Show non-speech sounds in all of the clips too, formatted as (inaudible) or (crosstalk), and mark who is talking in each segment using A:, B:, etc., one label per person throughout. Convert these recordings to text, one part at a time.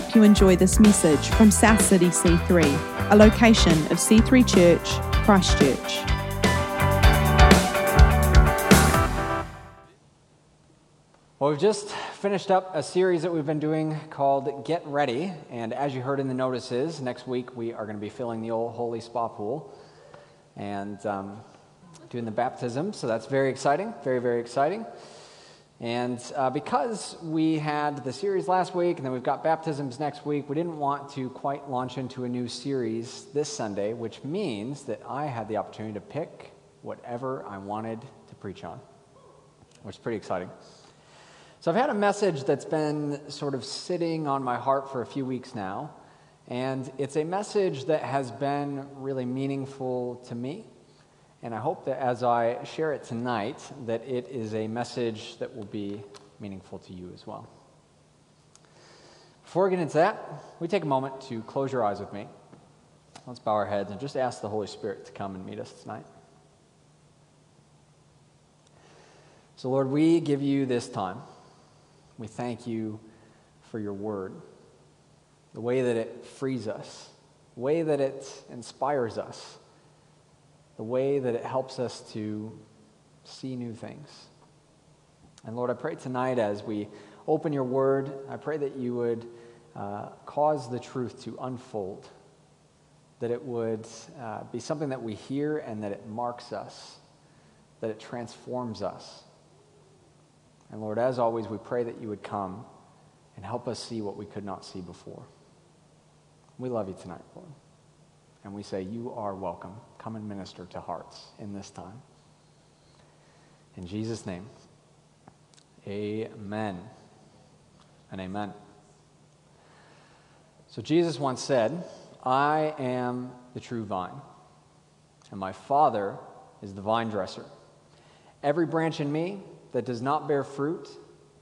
A: hope you enjoy this message from South City C3, a location of C3 Church, Christchurch.
B: Well, we've just finished up a series that we've been doing called Get Ready. And as you heard in the notices, next week we are going to be filling the old Holy Spa pool and um, doing the baptism. So that's very exciting, very, very exciting. And uh, because we had the series last week and then we've got baptisms next week, we didn't want to quite launch into a new series this Sunday, which means that I had the opportunity to pick whatever I wanted to preach on, which is pretty exciting. So I've had a message that's been sort of sitting on my heart for a few weeks now, and it's a message that has been really meaningful to me. And I hope that as I share it tonight, that it is a message that will be meaningful to you as well. Before we get into that, we take a moment to close your eyes with me. Let's bow our heads and just ask the Holy Spirit to come and meet us tonight. So, Lord, we give you this time. We thank you for your word, the way that it frees us, the way that it inspires us the way that it helps us to see new things. And Lord, I pray tonight as we open your word, I pray that you would uh, cause the truth to unfold, that it would uh, be something that we hear and that it marks us, that it transforms us. And Lord, as always, we pray that you would come and help us see what we could not see before. We love you tonight, Lord. And we say, You are welcome. Come and minister to hearts in this time. In Jesus' name, amen and amen. So Jesus once said, I am the true vine, and my Father is the vine dresser. Every branch in me that does not bear fruit,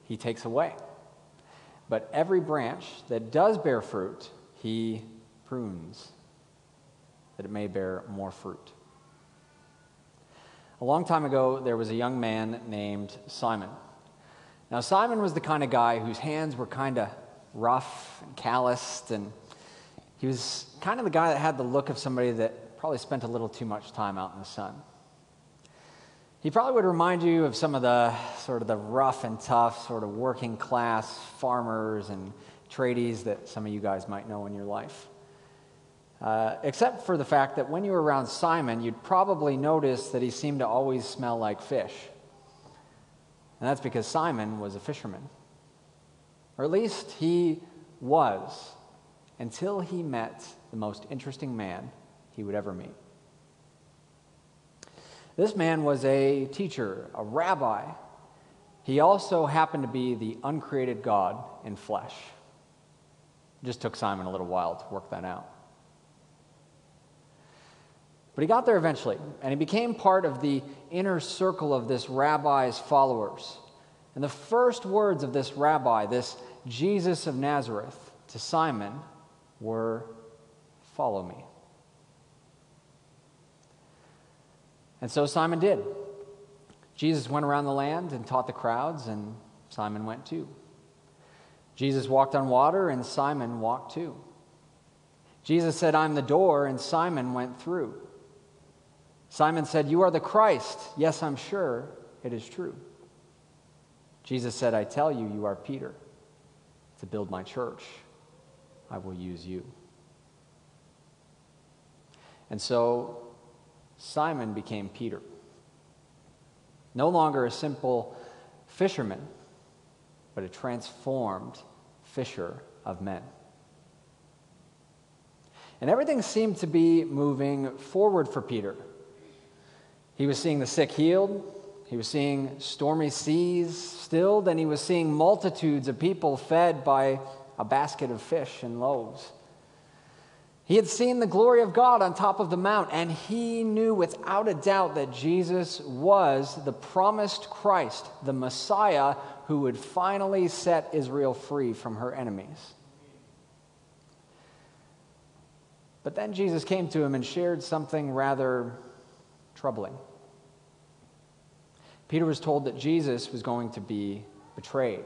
B: he takes away. But every branch that does bear fruit, he prunes that it may bear more fruit. A long time ago, there was a young man named Simon. Now, Simon was the kind of guy whose hands were kind of rough and calloused, and he was kind of the guy that had the look of somebody that probably spent a little too much time out in the sun. He probably would remind you of some of the sort of the rough and tough, sort of working class farmers and tradies that some of you guys might know in your life. Uh, except for the fact that when you were around Simon, you'd probably notice that he seemed to always smell like fish. And that's because Simon was a fisherman. Or at least he was, until he met the most interesting man he would ever meet. This man was a teacher, a rabbi. He also happened to be the uncreated God in flesh. It just took Simon a little while to work that out. But he got there eventually, and he became part of the inner circle of this rabbi's followers. And the first words of this rabbi, this Jesus of Nazareth, to Simon were, Follow me. And so Simon did. Jesus went around the land and taught the crowds, and Simon went too. Jesus walked on water, and Simon walked too. Jesus said, I'm the door, and Simon went through. Simon said, You are the Christ. Yes, I'm sure it is true. Jesus said, I tell you, you are Peter. To build my church, I will use you. And so Simon became Peter. No longer a simple fisherman, but a transformed fisher of men. And everything seemed to be moving forward for Peter. He was seeing the sick healed. He was seeing stormy seas stilled, and he was seeing multitudes of people fed by a basket of fish and loaves. He had seen the glory of God on top of the mount, and he knew without a doubt that Jesus was the promised Christ, the Messiah who would finally set Israel free from her enemies. But then Jesus came to him and shared something rather troubling. Peter was told that Jesus was going to be betrayed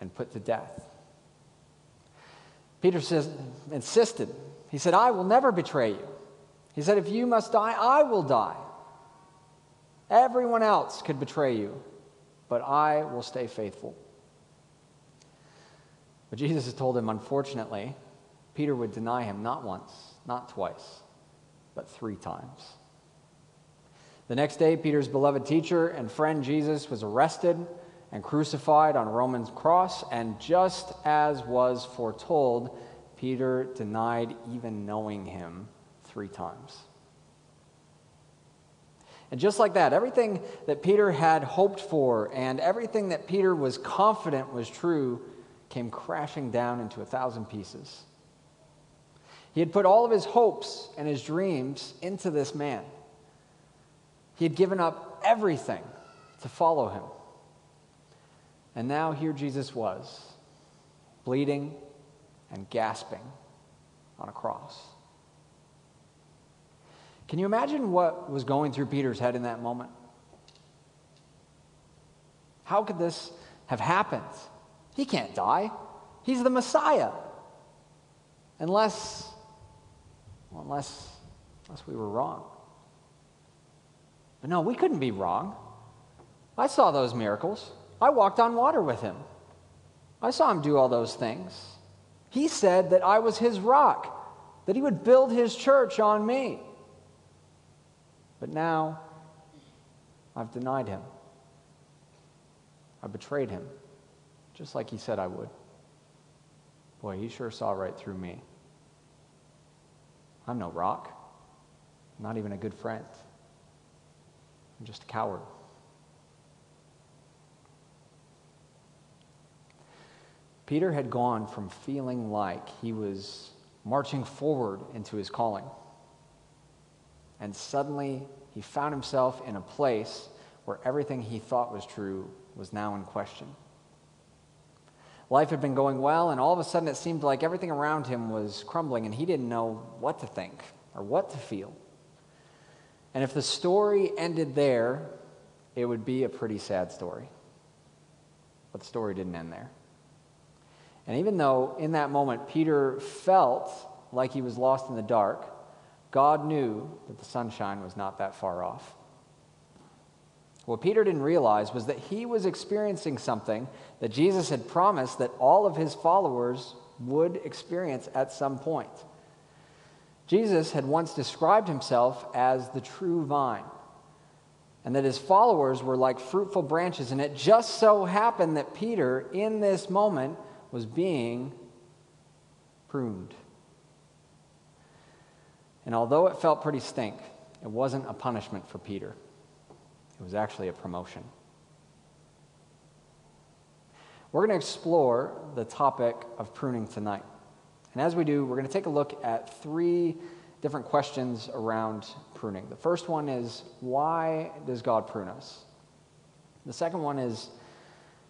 B: and put to death. Peter says, insisted. He said, I will never betray you. He said, If you must die, I will die. Everyone else could betray you, but I will stay faithful. But Jesus told him, unfortunately, Peter would deny him not once, not twice, but three times. The next day, Peter's beloved teacher and friend Jesus was arrested and crucified on a Roman cross, and just as was foretold, Peter denied even knowing him three times. And just like that, everything that Peter had hoped for and everything that Peter was confident was true came crashing down into a thousand pieces. He had put all of his hopes and his dreams into this man. He had given up everything to follow him. And now here Jesus was, bleeding and gasping on a cross. Can you imagine what was going through Peter's head in that moment? How could this have happened? He can't die. He's the Messiah. Unless, well, unless, unless we were wrong. But no, we couldn't be wrong. I saw those miracles. I walked on water with him. I saw him do all those things. He said that I was his rock, that he would build his church on me. But now I've denied him. I betrayed him just like he said I would. Boy, he sure saw right through me. I'm no rock, I'm not even a good friend. I'm just a coward. Peter had gone from feeling like he was marching forward into his calling. And suddenly he found himself in a place where everything he thought was true was now in question. Life had been going well, and all of a sudden it seemed like everything around him was crumbling, and he didn't know what to think or what to feel. And if the story ended there, it would be a pretty sad story. But the story didn't end there. And even though in that moment Peter felt like he was lost in the dark, God knew that the sunshine was not that far off. What Peter didn't realize was that he was experiencing something that Jesus had promised that all of his followers would experience at some point. Jesus had once described himself as the true vine, and that his followers were like fruitful branches. And it just so happened that Peter, in this moment, was being pruned. And although it felt pretty stink, it wasn't a punishment for Peter. It was actually a promotion. We're going to explore the topic of pruning tonight. And as we do, we're going to take a look at three different questions around pruning. The first one is why does God prune us? The second one is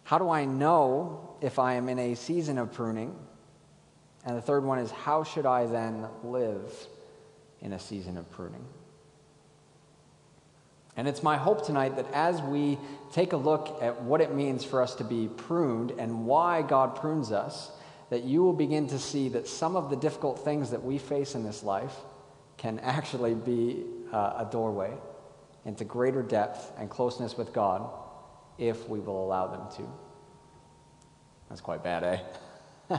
B: how do I know if I am in a season of pruning? And the third one is how should I then live in a season of pruning? And it's my hope tonight that as we take a look at what it means for us to be pruned and why God prunes us, that you will begin to see that some of the difficult things that we face in this life can actually be uh, a doorway into greater depth and closeness with God if we will allow them to. That's quite bad, eh? (laughs)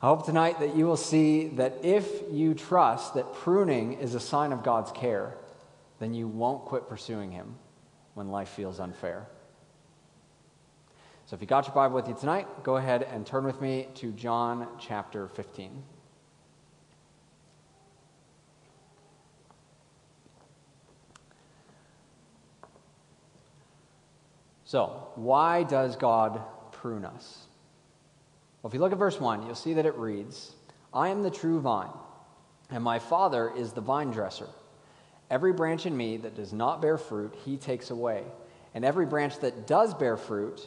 B: I hope tonight that you will see that if you trust that pruning is a sign of God's care, then you won't quit pursuing Him when life feels unfair. So if you got your Bible with you tonight, go ahead and turn with me to John chapter 15. So, why does God prune us? Well, if you look at verse 1, you'll see that it reads I am the true vine, and my Father is the vine dresser. Every branch in me that does not bear fruit, he takes away. And every branch that does bear fruit,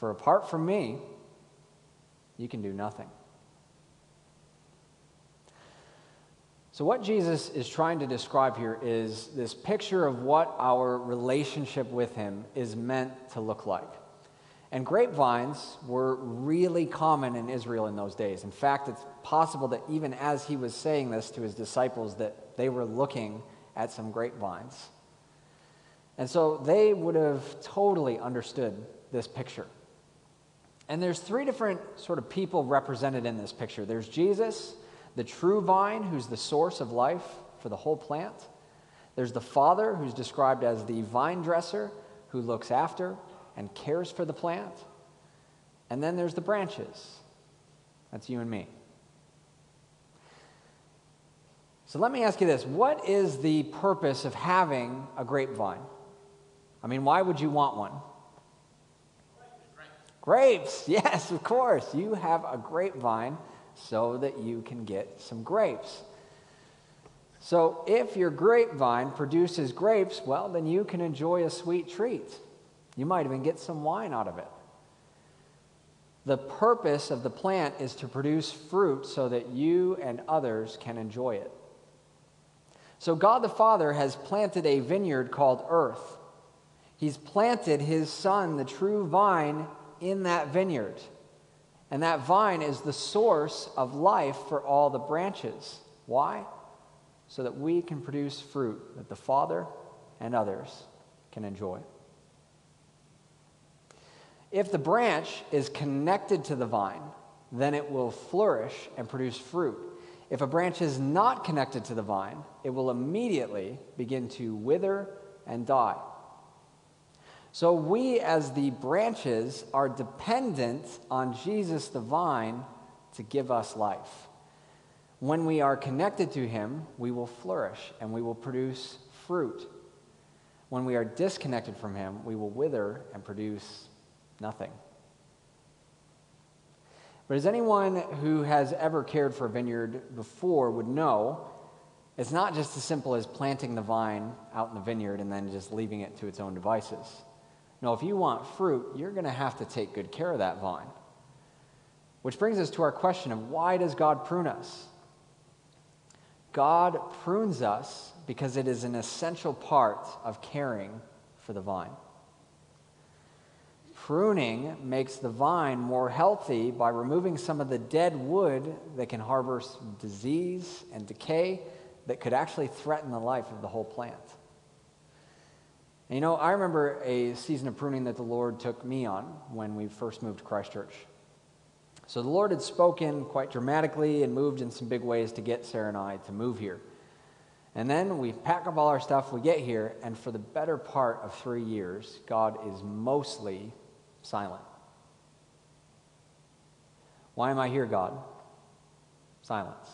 B: For apart from me, you can do nothing. So, what Jesus is trying to describe here is this picture of what our relationship with Him is meant to look like. And grapevines were really common in Israel in those days. In fact, it's possible that even as he was saying this to his disciples, that they were looking at some grapevines. And so they would have totally understood this picture. And there's three different sort of people represented in this picture. There's Jesus, the true vine, who's the source of life for the whole plant. There's the Father, who's described as the vine dresser, who looks after and cares for the plant. And then there's the branches. That's you and me. So let me ask you this what is the purpose of having a grapevine? I mean, why would you want one? Grapes, (laughs) yes, of course. You have a grapevine so that you can get some grapes. So, if your grapevine produces grapes, well, then you can enjoy a sweet treat. You might even get some wine out of it. The purpose of the plant is to produce fruit so that you and others can enjoy it. So, God the Father has planted a vineyard called earth. He's planted his son, the true vine, in that vineyard. And that vine is the source of life for all the branches. Why? So that we can produce fruit that the Father and others can enjoy. If the branch is connected to the vine, then it will flourish and produce fruit. If a branch is not connected to the vine, it will immediately begin to wither and die. So we, as the branches, are dependent on Jesus, the vine, to give us life. When we are connected to him, we will flourish and we will produce fruit. When we are disconnected from him, we will wither and produce nothing. But as anyone who has ever cared for a vineyard before would know, it's not just as simple as planting the vine out in the vineyard and then just leaving it to its own devices. No, if you want fruit, you're going to have to take good care of that vine. Which brings us to our question of why does God prune us? God prunes us because it is an essential part of caring for the vine. Pruning makes the vine more healthy by removing some of the dead wood that can harbor disease and decay that could actually threaten the life of the whole plant. And you know, I remember a season of pruning that the Lord took me on when we first moved to Christchurch. So the Lord had spoken quite dramatically and moved in some big ways to get Sarah and I to move here. And then we pack up all our stuff, we get here, and for the better part of three years, God is mostly silent. Why am I here, God? Silence.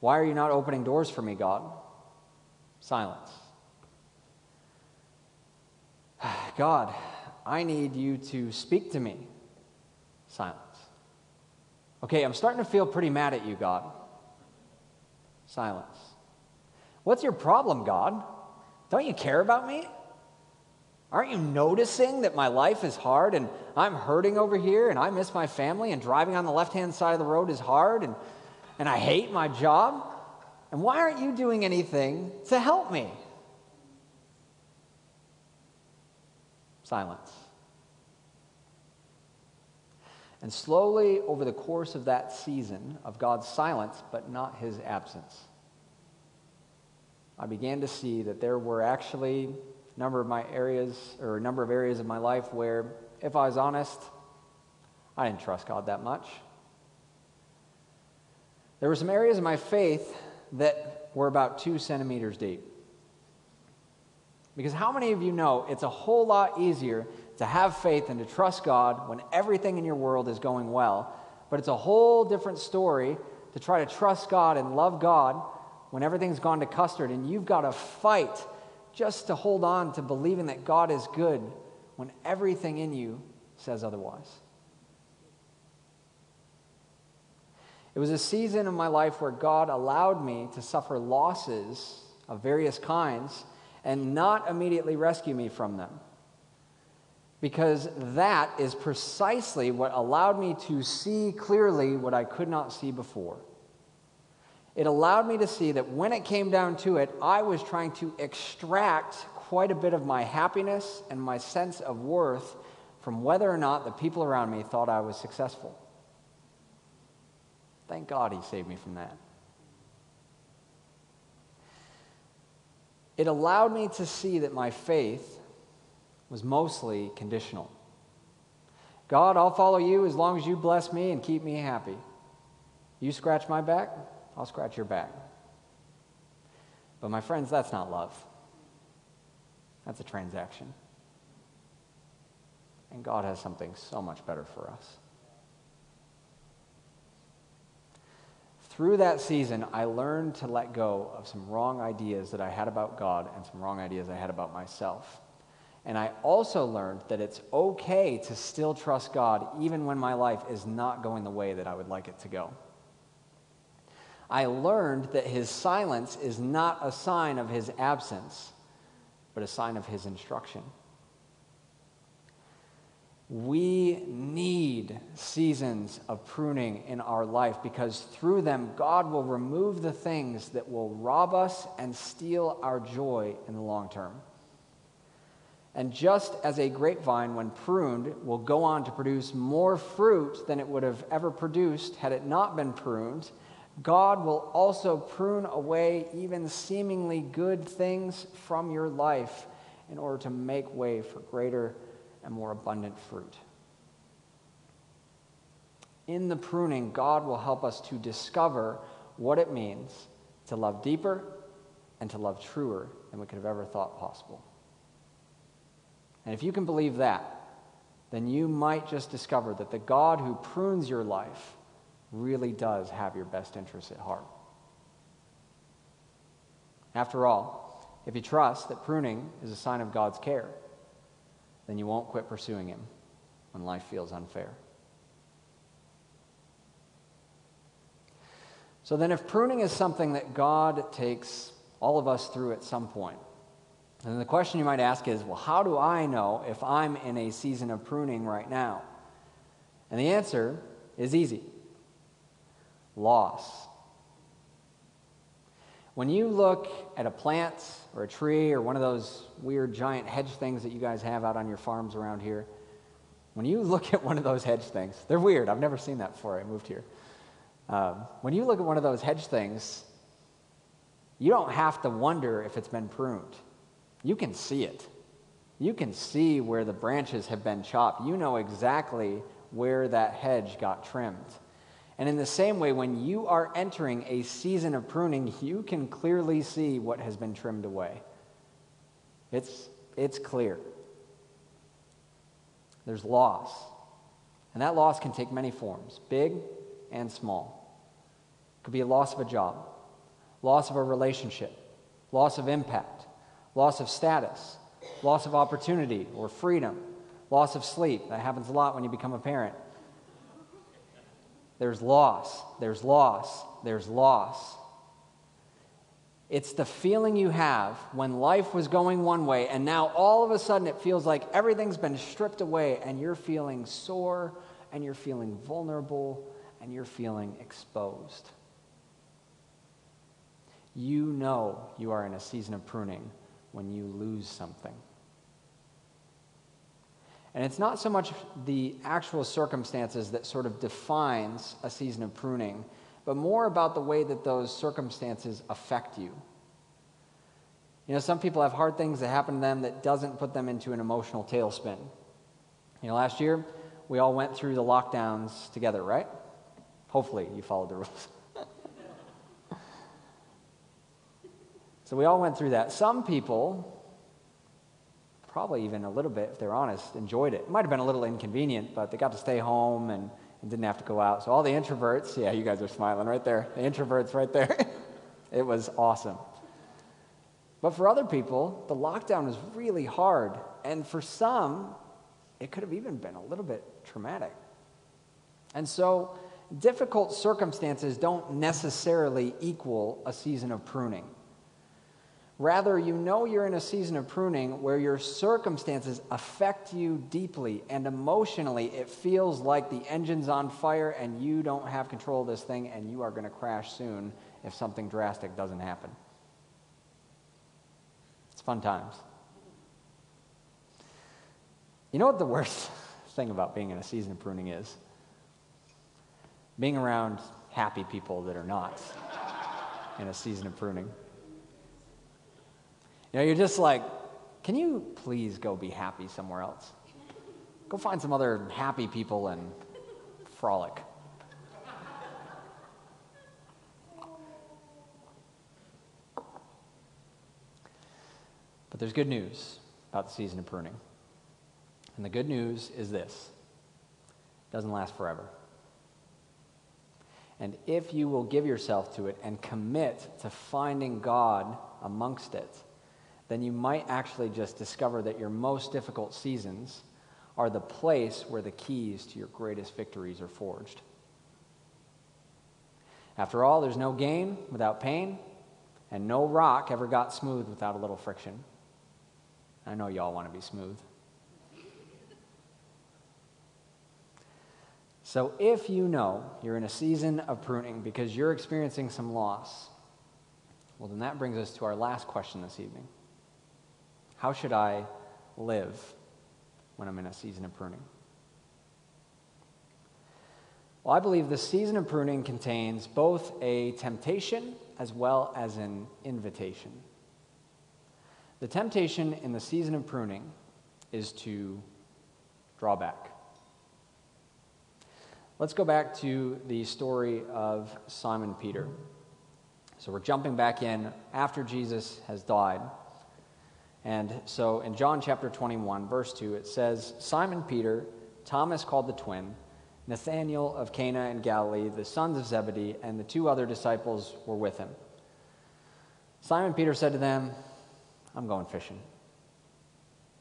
B: Why are you not opening doors for me, God? Silence. God, I need you to speak to me. Silence. Okay, I'm starting to feel pretty mad at you, God. Silence. What's your problem, God? Don't you care about me? Aren't you noticing that my life is hard and I'm hurting over here and I miss my family and driving on the left hand side of the road is hard and, and I hate my job? And why aren't you doing anything to help me? Silence. And slowly, over the course of that season of God's silence, but not his absence, I began to see that there were actually a number of my areas, or a number of areas of my life where, if I was honest, I didn't trust God that much. There were some areas of my faith that were about two centimeters deep. Because how many of you know it's a whole lot easier to have faith and to trust God when everything in your world is going well, but it's a whole different story to try to trust God and love God when everything's gone to custard and you've got to fight just to hold on to believing that God is good when everything in you says otherwise. It was a season in my life where God allowed me to suffer losses of various kinds and not immediately rescue me from them. Because that is precisely what allowed me to see clearly what I could not see before. It allowed me to see that when it came down to it, I was trying to extract quite a bit of my happiness and my sense of worth from whether or not the people around me thought I was successful. Thank God he saved me from that. It allowed me to see that my faith was mostly conditional. God, I'll follow you as long as you bless me and keep me happy. You scratch my back, I'll scratch your back. But my friends, that's not love. That's a transaction. And God has something so much better for us. Through that season, I learned to let go of some wrong ideas that I had about God and some wrong ideas I had about myself. And I also learned that it's okay to still trust God even when my life is not going the way that I would like it to go. I learned that his silence is not a sign of his absence, but a sign of his instruction. We need seasons of pruning in our life because through them, God will remove the things that will rob us and steal our joy in the long term. And just as a grapevine, when pruned, will go on to produce more fruit than it would have ever produced had it not been pruned, God will also prune away even seemingly good things from your life in order to make way for greater and more abundant fruit. In the pruning, God will help us to discover what it means to love deeper and to love truer than we could have ever thought possible. And if you can believe that, then you might just discover that the God who prunes your life really does have your best interests at heart. After all, if you trust that pruning is a sign of God's care, then you won't quit pursuing Him when life feels unfair. So then, if pruning is something that God takes all of us through at some point, then the question you might ask is well, how do I know if I'm in a season of pruning right now? And the answer is easy loss. When you look at a plant or a tree or one of those weird giant hedge things that you guys have out on your farms around here, when you look at one of those hedge things, they're weird. I've never seen that before I moved here. Um, when you look at one of those hedge things, you don't have to wonder if it's been pruned. You can see it. You can see where the branches have been chopped. You know exactly where that hedge got trimmed. And in the same way, when you are entering a season of pruning, you can clearly see what has been trimmed away. It's, it's clear. There's loss. And that loss can take many forms, big and small. It could be a loss of a job, loss of a relationship, loss of impact, loss of status, loss of opportunity or freedom, loss of sleep. That happens a lot when you become a parent. There's loss, there's loss, there's loss. It's the feeling you have when life was going one way, and now all of a sudden it feels like everything's been stripped away, and you're feeling sore, and you're feeling vulnerable, and you're feeling exposed. You know you are in a season of pruning when you lose something. And it's not so much the actual circumstances that sort of defines a season of pruning, but more about the way that those circumstances affect you. You know, some people have hard things that happen to them that doesn't put them into an emotional tailspin. You know, last year we all went through the lockdowns together, right? Hopefully you followed the rules. (laughs) so we all went through that. Some people probably even a little bit, if they're honest, enjoyed it. It might have been a little inconvenient, but they got to stay home and, and didn't have to go out. So all the introverts, yeah, you guys are smiling right there. The introverts right there. (laughs) it was awesome. But for other people, the lockdown was really hard. And for some, it could have even been a little bit traumatic. And so, difficult circumstances don't necessarily equal a season of pruning. Rather, you know you're in a season of pruning where your circumstances affect you deeply and emotionally. It feels like the engine's on fire and you don't have control of this thing and you are going to crash soon if something drastic doesn't happen. It's fun times. You know what the worst (laughs) thing about being in a season of pruning is? Being around happy people that are not in a season of pruning. You know, you're just like, can you please go be happy somewhere else? Go find some other happy people and frolic. But there's good news about the season of pruning. And the good news is this it doesn't last forever. And if you will give yourself to it and commit to finding God amongst it, then you might actually just discover that your most difficult seasons are the place where the keys to your greatest victories are forged. After all, there's no gain without pain, and no rock ever got smooth without a little friction. I know y'all want to be smooth. So, if you know you're in a season of pruning because you're experiencing some loss, well, then that brings us to our last question this evening. How should I live when I'm in a season of pruning? Well, I believe the season of pruning contains both a temptation as well as an invitation. The temptation in the season of pruning is to draw back. Let's go back to the story of Simon Peter. So we're jumping back in after Jesus has died. And so in John chapter 21, verse 2, it says Simon Peter, Thomas called the twin, Nathanael of Cana in Galilee, the sons of Zebedee, and the two other disciples were with him. Simon Peter said to them, I'm going fishing.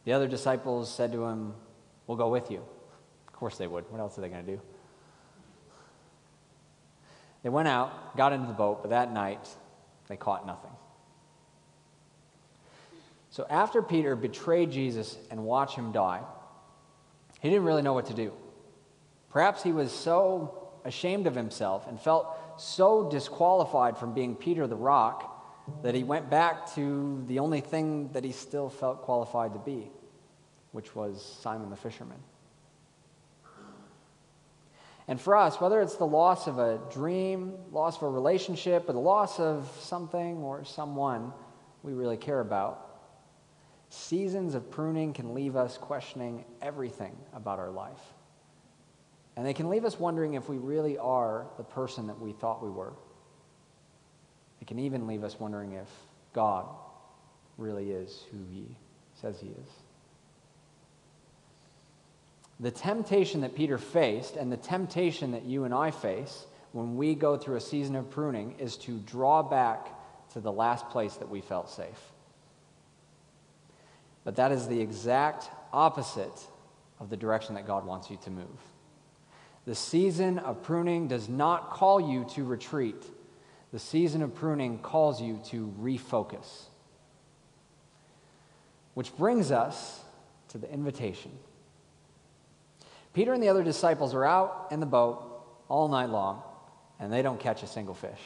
B: The other disciples said to him, We'll go with you. Of course they would. What else are they going to do? They went out, got into the boat, but that night they caught nothing. So after Peter betrayed Jesus and watched him die, he didn't really know what to do. Perhaps he was so ashamed of himself and felt so disqualified from being Peter the rock that he went back to the only thing that he still felt qualified to be, which was Simon the fisherman. And for us, whether it's the loss of a dream, loss of a relationship, or the loss of something or someone we really care about, Seasons of pruning can leave us questioning everything about our life. And they can leave us wondering if we really are the person that we thought we were. It can even leave us wondering if God really is who he says he is. The temptation that Peter faced and the temptation that you and I face when we go through a season of pruning is to draw back to the last place that we felt safe. But that is the exact opposite of the direction that God wants you to move. The season of pruning does not call you to retreat. The season of pruning calls you to refocus. Which brings us to the invitation. Peter and the other disciples are out in the boat all night long, and they don't catch a single fish.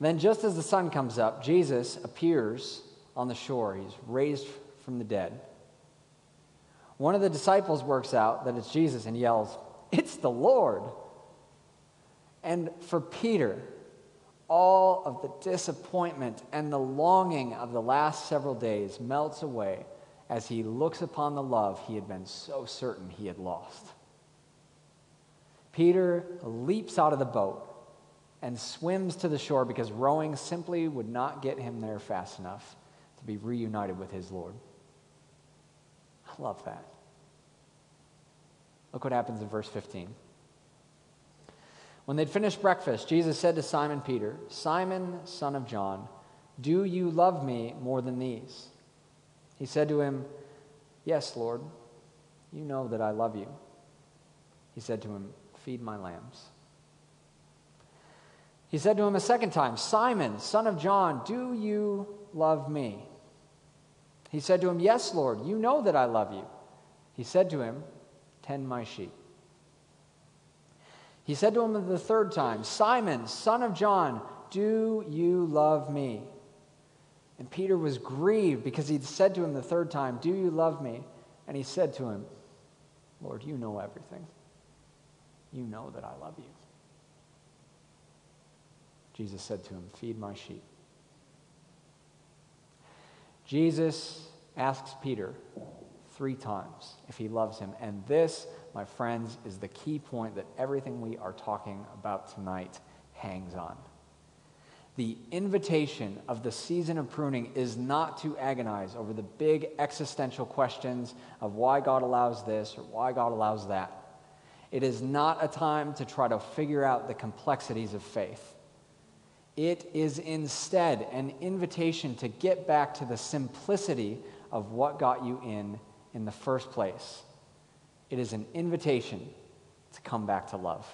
B: Then, just as the sun comes up, Jesus appears on the shore. He's raised from the dead. One of the disciples works out that it's Jesus and yells, It's the Lord. And for Peter, all of the disappointment and the longing of the last several days melts away as he looks upon the love he had been so certain he had lost. Peter leaps out of the boat and swims to the shore because rowing simply would not get him there fast enough to be reunited with his Lord. I love that. Look what happens in verse 15. When they'd finished breakfast, Jesus said to Simon Peter, Simon, son of John, do you love me more than these? He said to him, Yes, Lord, you know that I love you. He said to him, Feed my lambs. He said to him a second time, Simon, son of John, do you love me? He said to him, Yes, Lord, you know that I love you. He said to him, Tend my sheep. He said to him the third time, Simon, son of John, do you love me? And Peter was grieved because he'd said to him the third time, Do you love me? And he said to him, Lord, you know everything. You know that I love you. Jesus said to him, Feed my sheep. Jesus asks Peter three times if he loves him. And this, my friends, is the key point that everything we are talking about tonight hangs on. The invitation of the season of pruning is not to agonize over the big existential questions of why God allows this or why God allows that. It is not a time to try to figure out the complexities of faith. It is instead an invitation to get back to the simplicity of what got you in in the first place. It is an invitation to come back to love.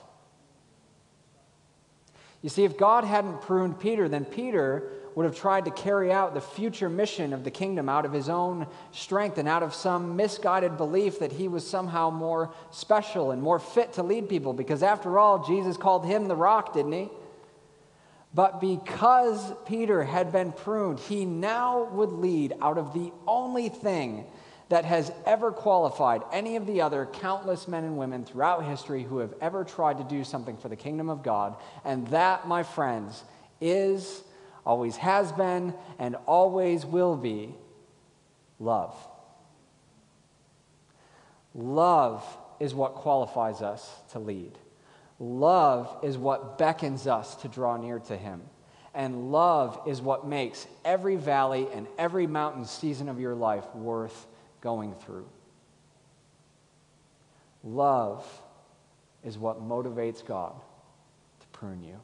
B: You see, if God hadn't pruned Peter, then Peter would have tried to carry out the future mission of the kingdom out of his own strength and out of some misguided belief that he was somehow more special and more fit to lead people. Because after all, Jesus called him the rock, didn't he? But because Peter had been pruned, he now would lead out of the only thing that has ever qualified any of the other countless men and women throughout history who have ever tried to do something for the kingdom of God. And that, my friends, is, always has been, and always will be love. Love is what qualifies us to lead. Love is what beckons us to draw near to Him. And love is what makes every valley and every mountain season of your life worth going through. Love is what motivates God to prune you.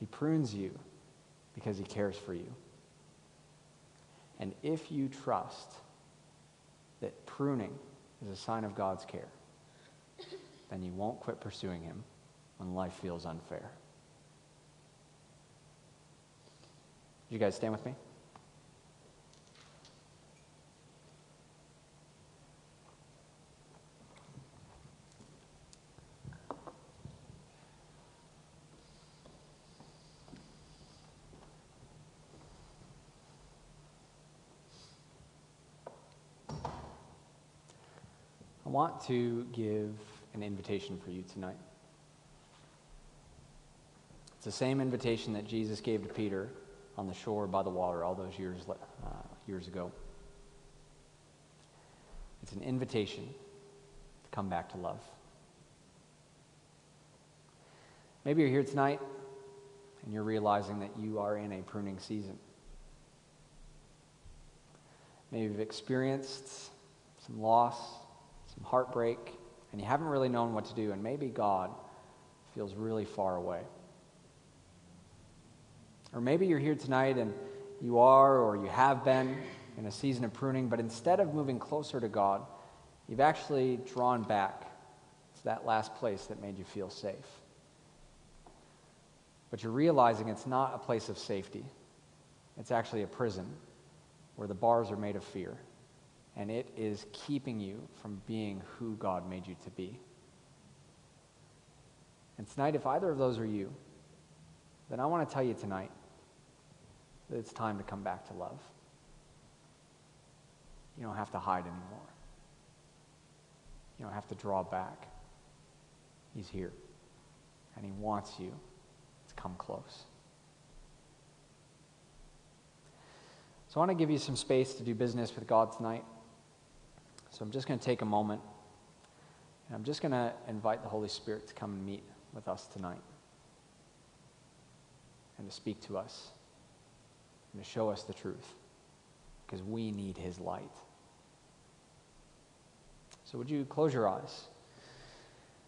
B: He prunes you because He cares for you. And if you trust that pruning is a sign of God's care, then you won't quit pursuing Him when life feels unfair. you guys stand with me? I want to give an invitation for you tonight. It's the same invitation that Jesus gave to Peter on the shore by the water all those years, uh, years ago. It's an invitation to come back to love. Maybe you're here tonight and you're realizing that you are in a pruning season. Maybe you've experienced some loss, some heartbreak, and you haven't really known what to do, and maybe God feels really far away. Or maybe you're here tonight and you are or you have been in a season of pruning, but instead of moving closer to God, you've actually drawn back to that last place that made you feel safe. But you're realizing it's not a place of safety, it's actually a prison where the bars are made of fear and it is keeping you from being who God made you to be. And tonight, if either of those are you, then I want to tell you tonight that it's time to come back to love. You don't have to hide anymore. You don't have to draw back. He's here. And He wants you to come close. So I want to give you some space to do business with God tonight. So I'm just going to take a moment and I'm just going to invite the Holy Spirit to come and meet with us tonight and to speak to us and to show us the truth because we need His light. So, would you close your eyes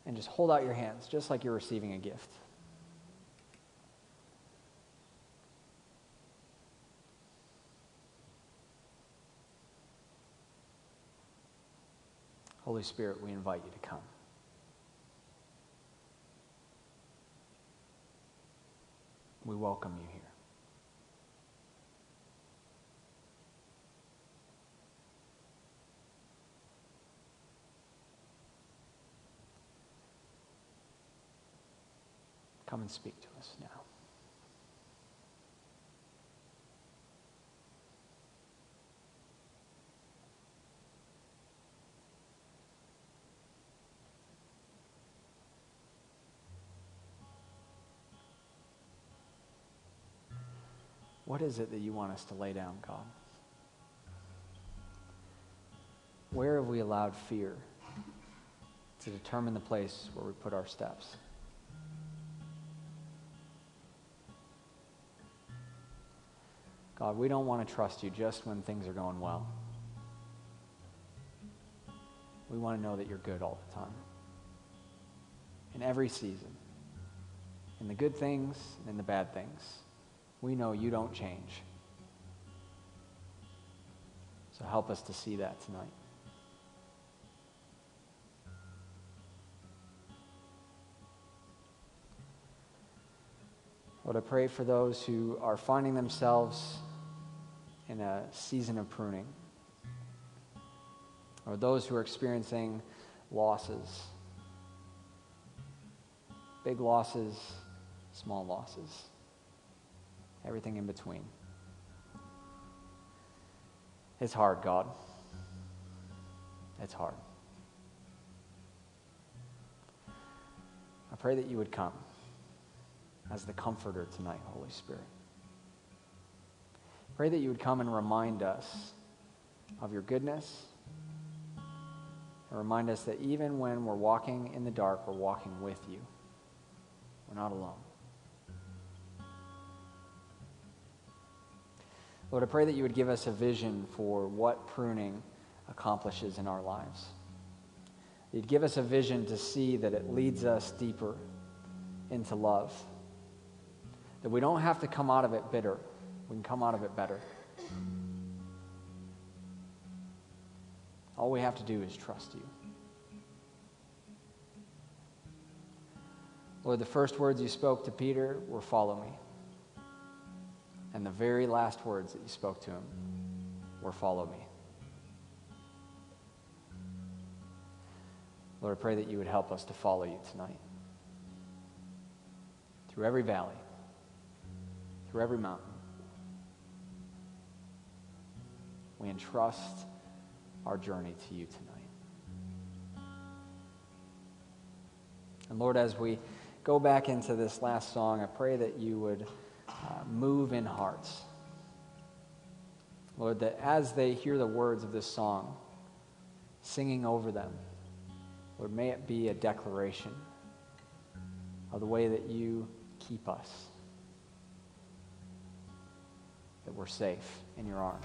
B: and just hold out your hands just like you're receiving a gift? Holy Spirit, we invite you to come. We welcome you here. Come and speak to us now. What is it that you want us to lay down, God? Where have we allowed fear to determine the place where we put our steps? God, we don't want to trust you just when things are going well. We want to know that you're good all the time. In every season. In the good things and in the bad things. We know you don't change. So help us to see that tonight. Lord, I pray for those who are finding themselves in a season of pruning, or those who are experiencing losses big losses, small losses, everything in between. It's hard, God. It's hard. I pray that you would come as the comforter tonight, Holy Spirit. Pray that you would come and remind us of your goodness and remind us that even when we're walking in the dark, we're walking with you. We're not alone. Lord, I pray that you would give us a vision for what pruning accomplishes in our lives. You'd give us a vision to see that it leads us deeper into love. That we don't have to come out of it bitter we can come out of it better. All we have to do is trust you. Lord, the first words you spoke to Peter were follow me. And the very last words that you spoke to him were follow me. Lord, I pray that you would help us to follow you tonight. Through every valley, through every mountain. We entrust our journey to you tonight. And Lord, as we go back into this last song, I pray that you would uh, move in hearts. Lord, that as they hear the words of this song, singing over them, Lord, may it be a declaration of the way that you keep us, that we're safe in your arms.